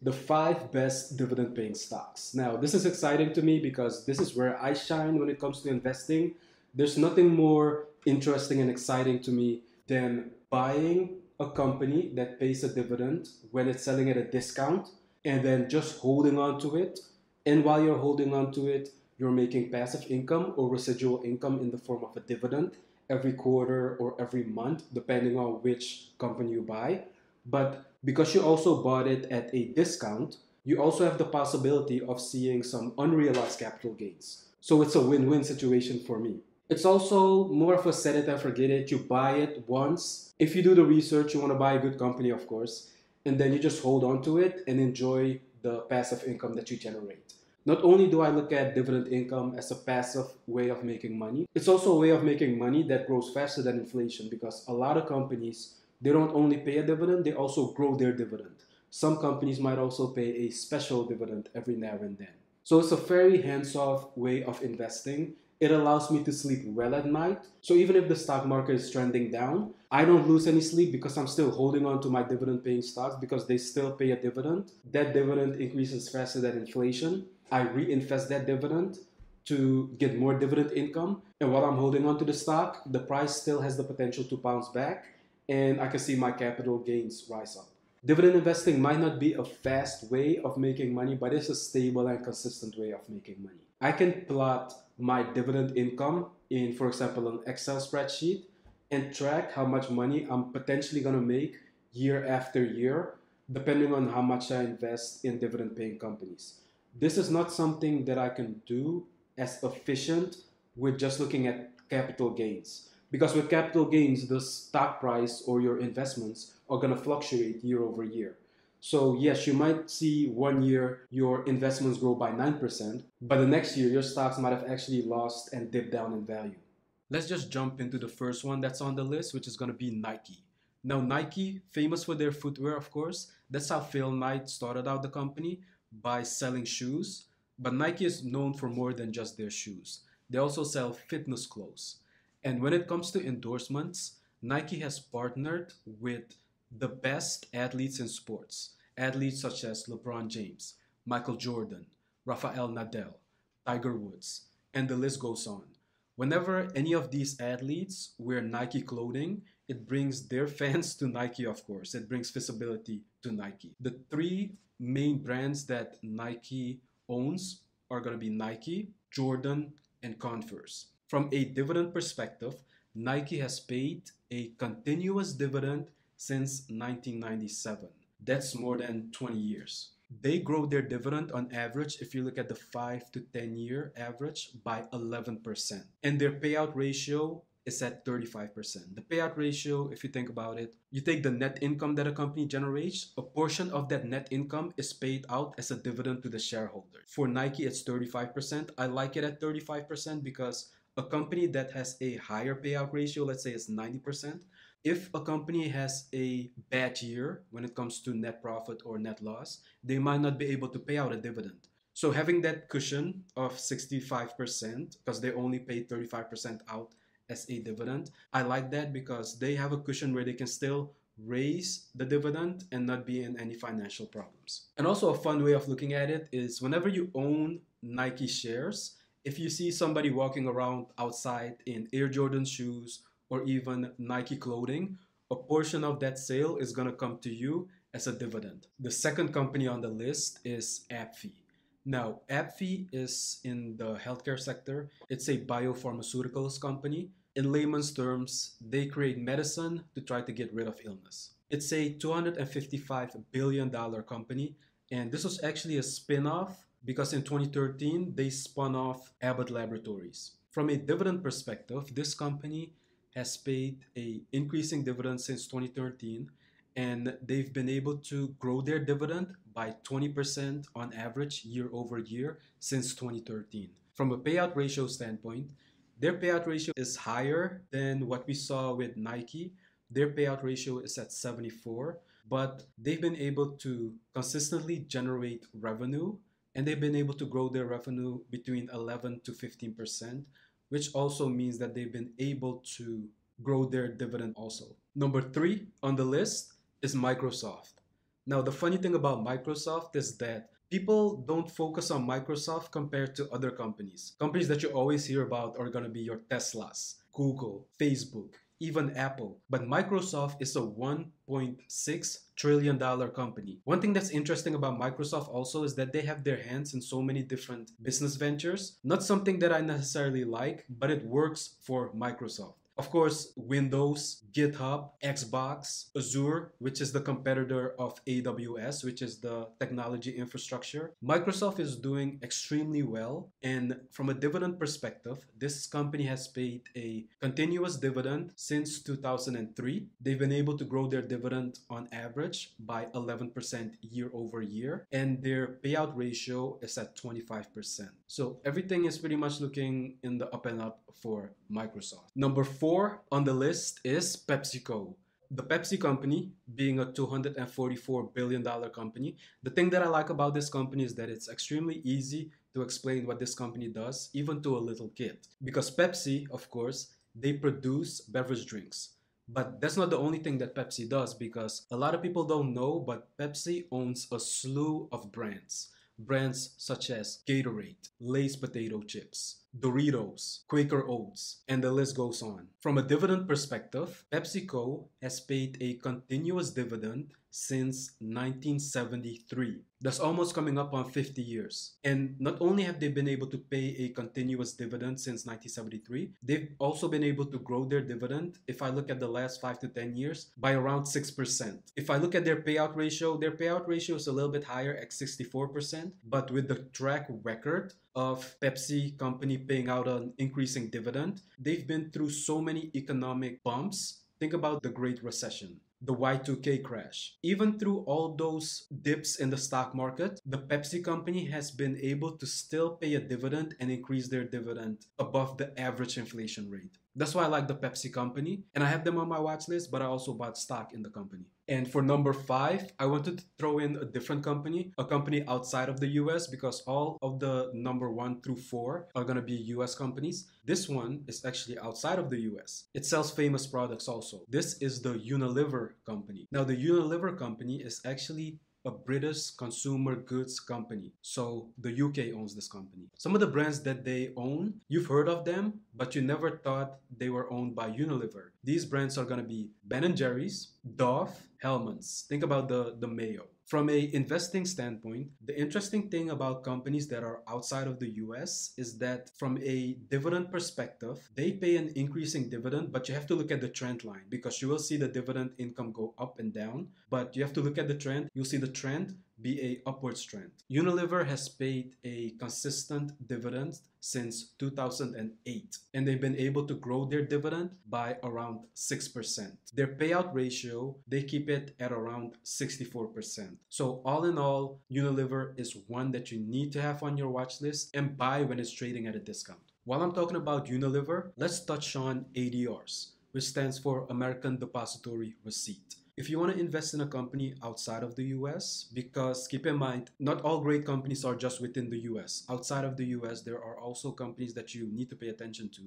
the five best dividend paying stocks. Now, this is exciting to me because this is where I shine when it comes to investing. There's nothing more interesting and exciting to me than buying a company that pays a dividend when it's selling at a discount and then just holding on to it. And while you're holding on to it, you're making passive income or residual income in the form of a dividend every quarter or every month, depending on which company you buy. But because you also bought it at a discount, you also have the possibility of seeing some unrealized capital gains. So it's a win win situation for me. It's also more of a set it and forget it. You buy it once. If you do the research, you want to buy a good company, of course, and then you just hold on to it and enjoy the passive income that you generate. Not only do I look at dividend income as a passive way of making money, it's also a way of making money that grows faster than inflation because a lot of companies they don't only pay a dividend, they also grow their dividend. Some companies might also pay a special dividend every now and then. So it's a very hands off way of investing. It allows me to sleep well at night. So even if the stock market is trending down, I don't lose any sleep because I'm still holding on to my dividend paying stocks because they still pay a dividend. That dividend increases faster than inflation. I reinvest that dividend to get more dividend income. And while I'm holding on to the stock, the price still has the potential to bounce back and I can see my capital gains rise up. Dividend investing might not be a fast way of making money, but it's a stable and consistent way of making money. I can plot my dividend income in, for example, an Excel spreadsheet and track how much money I'm potentially going to make year after year, depending on how much I invest in dividend paying companies. This is not something that I can do as efficient with just looking at capital gains. Because with capital gains, the stock price or your investments are going to fluctuate year over year. So, yes, you might see one year your investments grow by 9%, but the next year your stocks might have actually lost and dipped down in value. Let's just jump into the first one that's on the list, which is going to be Nike. Now, Nike, famous for their footwear, of course, that's how Phil Knight started out the company by selling shoes. But Nike is known for more than just their shoes, they also sell fitness clothes. And when it comes to endorsements, Nike has partnered with the best athletes in sports. Athletes such as LeBron James, Michael Jordan, Rafael Nadal, Tiger Woods, and the list goes on. Whenever any of these athletes wear Nike clothing, it brings their fans to Nike, of course. It brings visibility to Nike. The three main brands that Nike owns are going to be Nike, Jordan, and Converse. From a dividend perspective, Nike has paid a continuous dividend since 1997. That's more than 20 years. They grow their dividend on average, if you look at the 5 to 10 year average, by 11%. And their payout ratio is at 35%. The payout ratio, if you think about it, you take the net income that a company generates, a portion of that net income is paid out as a dividend to the shareholder. For Nike, it's 35%. I like it at 35% because a company that has a higher payout ratio, let's say it's 90%, if a company has a bad year when it comes to net profit or net loss, they might not be able to pay out a dividend. So having that cushion of 65%, because they only pay 35% out as a dividend, I like that because they have a cushion where they can still raise the dividend and not be in any financial problems. And also a fun way of looking at it is whenever you own Nike shares, if you see somebody walking around outside in Air Jordan shoes or even Nike clothing, a portion of that sale is going to come to you as a dividend. The second company on the list is AbbVie. Now, AbbVie is in the healthcare sector. It's a biopharmaceuticals company. In layman's terms, they create medicine to try to get rid of illness. It's a $255 billion company, and this was actually a spin off because in 2013 they spun off Abbott Laboratories. From a dividend perspective, this company has paid a increasing dividend since 2013 and they've been able to grow their dividend by 20% on average year over year since 2013. From a payout ratio standpoint, their payout ratio is higher than what we saw with Nike. Their payout ratio is at 74, but they've been able to consistently generate revenue and they've been able to grow their revenue between 11 to 15 percent which also means that they've been able to grow their dividend also number three on the list is microsoft Now, the funny thing about Microsoft is that people don't focus on Microsoft compared to other companies. Companies that you always hear about are going to be your Teslas, Google, Facebook, even Apple. But Microsoft is a 1.6 trillion dollar company. One thing that's interesting about Microsoft also is that they have their hands in so many different business ventures. Not something that I necessarily like, but it works for Microsoft. Of course, Windows, GitHub, Xbox, Azure, which is the competitor of AWS, which is the technology infrastructure. Microsoft is doing extremely well. And from a dividend perspective, this company has paid a continuous dividend since 2003. They've been able to grow their dividend on average by 11% year over year. And their payout ratio is at 25%. So everything is pretty much looking in the up and up for Microsoft. Number four on the list is PepsiCo. The Pepsi company, being a $244 billion company, the thing that I like about this company is that it's extremely easy to explain what this company does, even to a little kid. Because Pepsi, of course, they produce beverage drinks. But that's not the only thing that Pepsi does because a lot of people don't know, but Pepsi owns a slew of brands. Brands such as Gatorade, Lay's potato chips, Doritos, Quaker Oats, and the list goes on. From a dividend perspective, PepsiCo has paid a continuous dividend since 1973. That's almost coming up on 50 years. And not only have they been able to pay a continuous dividend since 1973, they've also been able to grow their dividend, if I look at the last 5 to 10 years, by around 6%. If I look at their payout ratio, their payout ratio is a little bit higher at 64%, but with the track record of Pepsi company paying out an increasing dividend, they've been through so many economic bumps. Think about the Great Recession the Y2K crash. Even through all those dips in the stock market, the Pepsi company has been able to still pay a dividend and increase their dividend above the average inflation rate. That's why I like the Pepsi company and I have them on my watch list, but I also bought stock in the company. And for number five, I wanted to throw in a different company, a company outside of the US, because all of the number one through four are going to be US companies. This one is actually outside of the US. It sells famous products also. This is the Unilever company. Now, the Unilever company is actually a British consumer goods company. So the UK owns this company. Some of the brands that they own, you've heard of them, but you never thought they were owned by Unilever. These brands are going to be Ben & Jerry's, Dove, Hellmann's. Think about the, the mayo. From a investing standpoint, the interesting thing about companies that are outside of the US is that from a dividend perspective, they pay an increasing dividend, but you have to look at the trend line because you will see the dividend income go up and down, but you have to look at the trend. You'll see the trend be a upward trend. Unilever has paid a consistent dividend since 2008 and they've been able to grow their dividend by around 6%. Their payout ratio, they keep it at around 64%. So all in all, Unilever is one that you need to have on your watch list and buy when it's trading at a discount. While I'm talking about Unilever, let's touch on ADRs, which stands for American Depository Receipt if you want to invest in a company outside of the US, because keep in mind, not all great companies are just within the US. Outside of the US, there are also companies that you need to pay attention to.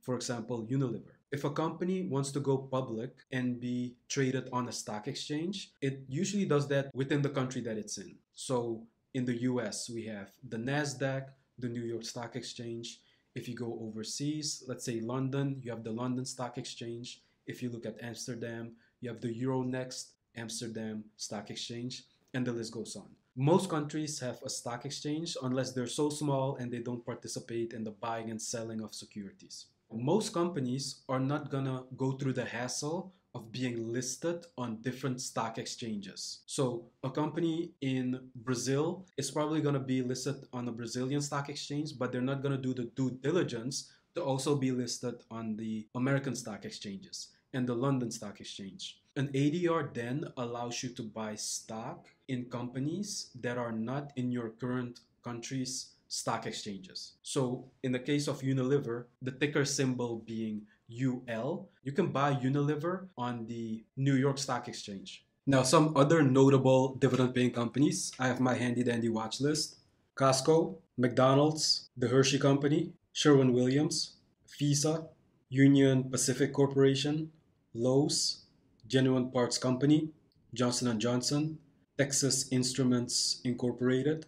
For example, Unilever. If a company wants to go public and be traded on a stock exchange, it usually does that within the country that it's in. So in the US, we have the NASDAQ, the New York Stock Exchange. If you go overseas, let's say London, you have the London Stock Exchange. If you look at Amsterdam, you have the Euronext Amsterdam Stock Exchange, and the list goes on. Most countries have a stock exchange unless they're so small and they don't participate in the buying and selling of securities. Most companies are not gonna go through the hassle of being listed on different stock exchanges. So, a company in Brazil is probably to be listed on a Brazilian stock exchange, but they're not to do the due diligence to also be listed on the American stock exchanges and the London Stock Exchange. An ADR then allows you to buy stock in companies that are not in your current country's stock exchanges. So, in the case of Unilever, the ticker symbol being UL, you can buy Unilever on the New York Stock Exchange. Now, some other notable dividend paying companies I have my handy dandy watch list Costco, McDonald's, the Hershey Company, Sherwin Williams, Visa, Union Pacific Corporation, Lowe's, Genuine Parts Company, Johnson & Johnson, Texas Instruments Incorporated,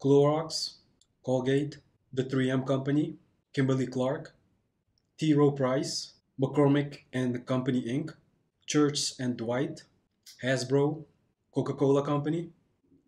Clorox, Colgate, the 3M Company, Kimberly Clark, T. Rowe Price, McCormick and Company Inc., Church and Dwight, Hasbro, Coca-Cola Company,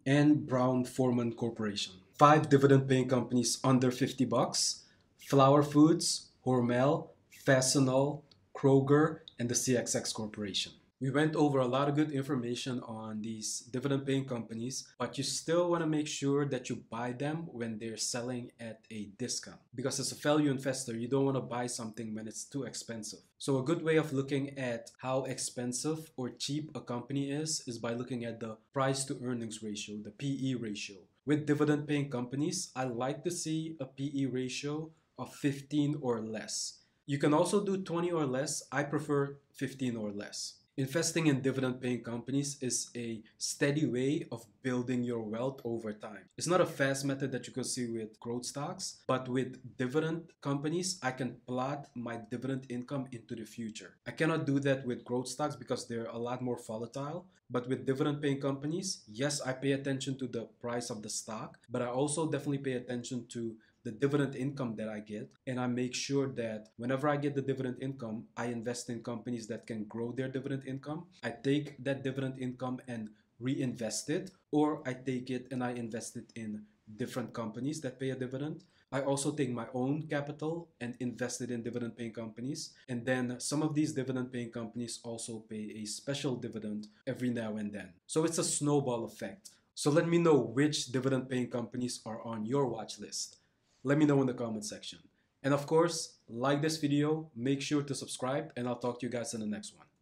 and Brown Forman Corporation. Five dividend paying companies under 50 bucks, Flower Foods, Hormel, Fastenal, Kroger, and the CSX Corporation. We went over a lot of good information on these dividend paying companies, but you still want to make sure that you buy them when they're selling at a discount. Because as a value investor, you don't want to buy something when it's too expensive. So, a good way of looking at how expensive or cheap a company is is by looking at the price to earnings ratio, the PE ratio. With dividend paying companies, I like to see a PE ratio of 15 or less. You can also do 20 or less. I prefer 15 or less. Investing in dividend paying companies is a steady way of building your wealth over time. It's not a fast method that you can see with growth stocks, but with dividend companies, I can plot my dividend income into the future. I cannot do that with growth stocks because they're a lot more volatile. But with dividend paying companies, yes, I pay attention to the price of the stock, but I also definitely pay attention to the dividend income that I get. And I make sure that whenever I get the dividend income, I invest in companies that can grow their dividend income. I take that dividend income and reinvest it, or I take it and I invest it in different companies that pay a dividend. I also take my own capital and invest it in dividend paying companies. And then some of these dividend paying companies also pay a special dividend every now and then. So it's a snowball effect. So let me know which dividend paying companies are on your watch list let me know in the comment section. And of course, like this video, make sure to subscribe, and I'll talk to you guys in the next one.